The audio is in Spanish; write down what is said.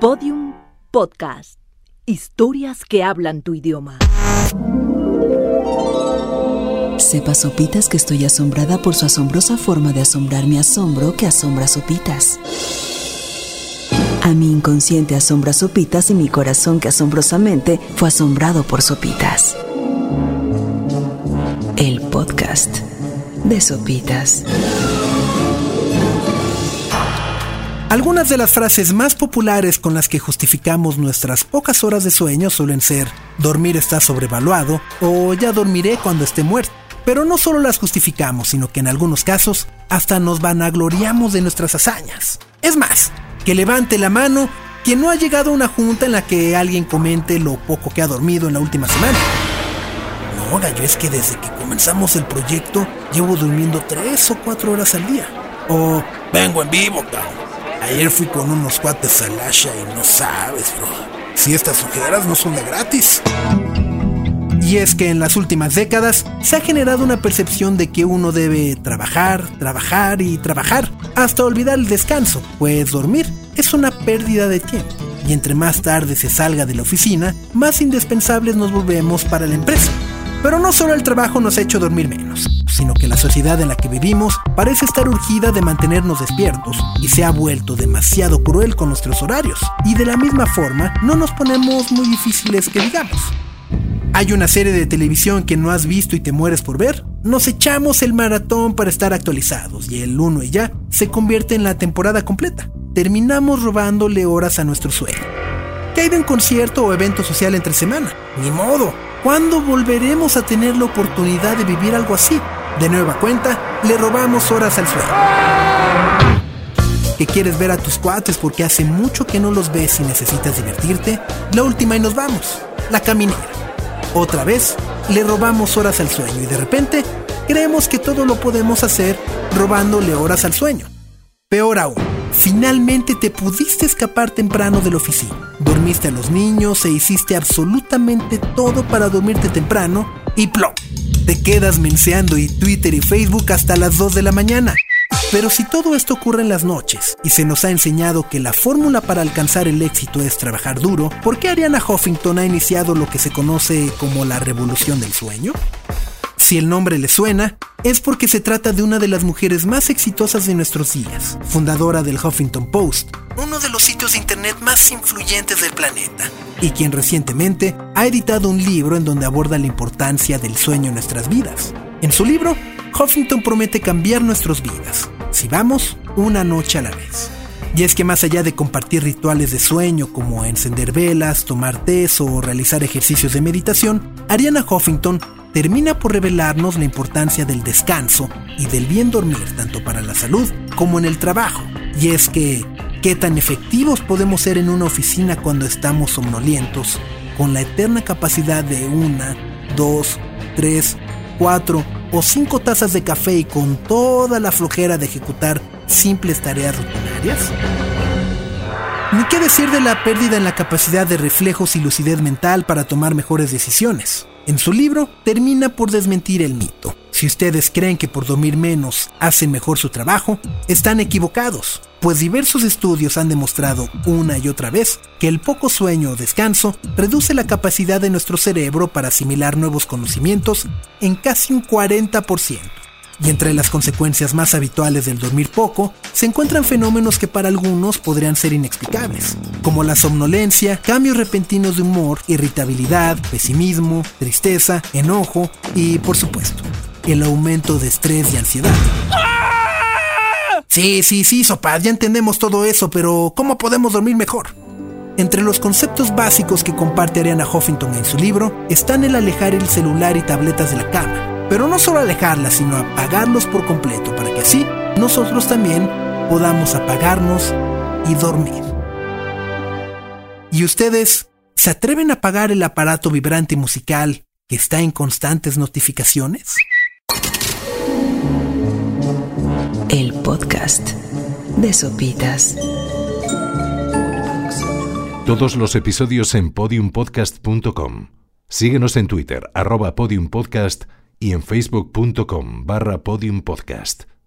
Podium Podcast. Historias que hablan tu idioma. Sepa Sopitas que estoy asombrada por su asombrosa forma de asombrar mi asombro que asombra Sopitas. A mi inconsciente asombra Sopitas y mi corazón que asombrosamente fue asombrado por Sopitas. El podcast de Sopitas. Algunas de las frases más populares con las que justificamos nuestras pocas horas de sueño suelen ser dormir está sobrevaluado o ya dormiré cuando esté muerto. Pero no solo las justificamos, sino que en algunos casos hasta nos vanagloriamos de nuestras hazañas. Es más, que levante la mano quien no ha llegado a una junta en la que alguien comente lo poco que ha dormido en la última semana. No, gallo, es que desde que comenzamos el proyecto llevo durmiendo tres o cuatro horas al día. O vengo en vivo, cabrón. Ayer fui con unos cuates al Asha y no sabes, bro. Si estas ojeras no son de gratis. Y es que en las últimas décadas se ha generado una percepción de que uno debe trabajar, trabajar y trabajar hasta olvidar el descanso, pues dormir es una pérdida de tiempo. Y entre más tarde se salga de la oficina, más indispensables nos volvemos para la empresa. Pero no solo el trabajo nos ha hecho dormir menos, sino que la sociedad en la que vivimos parece estar urgida de mantenernos despiertos y se ha vuelto demasiado cruel con nuestros horarios. Y de la misma forma, no nos ponemos muy difíciles que digamos. ¿Hay una serie de televisión que no has visto y te mueres por ver? Nos echamos el maratón para estar actualizados y el uno y ya se convierte en la temporada completa. Terminamos robándole horas a nuestro sueño. ¿Qué hay de un concierto o evento social entre semana? Ni modo. ¿Cuándo volveremos a tener la oportunidad de vivir algo así? De nueva cuenta, le robamos horas al sueño. ¿Que quieres ver a tus cuates porque hace mucho que no los ves y necesitas divertirte? La última y nos vamos. La caminera. Otra vez, le robamos horas al sueño y de repente creemos que todo lo podemos hacer robándole horas al sueño. Peor aún, finalmente te pudiste escapar temprano de la oficina. Dormiste a los niños e hiciste absolutamente todo para dormirte temprano y plop te quedas menseando y Twitter y Facebook hasta las 2 de la mañana. Pero si todo esto ocurre en las noches y se nos ha enseñado que la fórmula para alcanzar el éxito es trabajar duro, ¿por qué Ariana Huffington ha iniciado lo que se conoce como la revolución del sueño? Si el nombre le suena, es porque se trata de una de las mujeres más exitosas de nuestros días, fundadora del Huffington Post, uno de los sitios de internet más influyentes del planeta, y quien recientemente ha editado un libro en donde aborda la importancia del sueño en nuestras vidas. En su libro, Huffington promete cambiar nuestras vidas, si vamos una noche a la vez. Y es que más allá de compartir rituales de sueño como encender velas, tomar té o realizar ejercicios de meditación, Ariana Huffington termina por revelarnos la importancia del descanso y del bien dormir tanto para la salud como en el trabajo. Y es que, ¿qué tan efectivos podemos ser en una oficina cuando estamos somnolientos, con la eterna capacidad de una, dos, tres, cuatro o cinco tazas de café y con toda la flojera de ejecutar simples tareas rutinarias? Ni qué decir de la pérdida en la capacidad de reflejos y lucidez mental para tomar mejores decisiones. En su libro termina por desmentir el mito. Si ustedes creen que por dormir menos hacen mejor su trabajo, están equivocados, pues diversos estudios han demostrado una y otra vez que el poco sueño o descanso reduce la capacidad de nuestro cerebro para asimilar nuevos conocimientos en casi un 40%. Y entre las consecuencias más habituales del dormir poco, se encuentran fenómenos que para algunos podrían ser inexplicables, como la somnolencia, cambios repentinos de humor, irritabilidad, pesimismo, tristeza, enojo y, por supuesto, el aumento de estrés y ansiedad. Sí, sí, sí, Sopaz, ya entendemos todo eso, pero ¿cómo podemos dormir mejor? Entre los conceptos básicos que comparte Ariana Huffington en su libro están el alejar el celular y tabletas de la cama, pero no solo alejarlas, sino apagarlos por completo para que así nosotros también podamos apagarnos y dormir. ¿Y ustedes se atreven a apagar el aparato vibrante musical que está en constantes notificaciones? El podcast de Sopitas. Todos los episodios en podiumpodcast.com. Síguenos en Twitter, arroba podiumpodcast y en facebook.com barra podiumpodcast.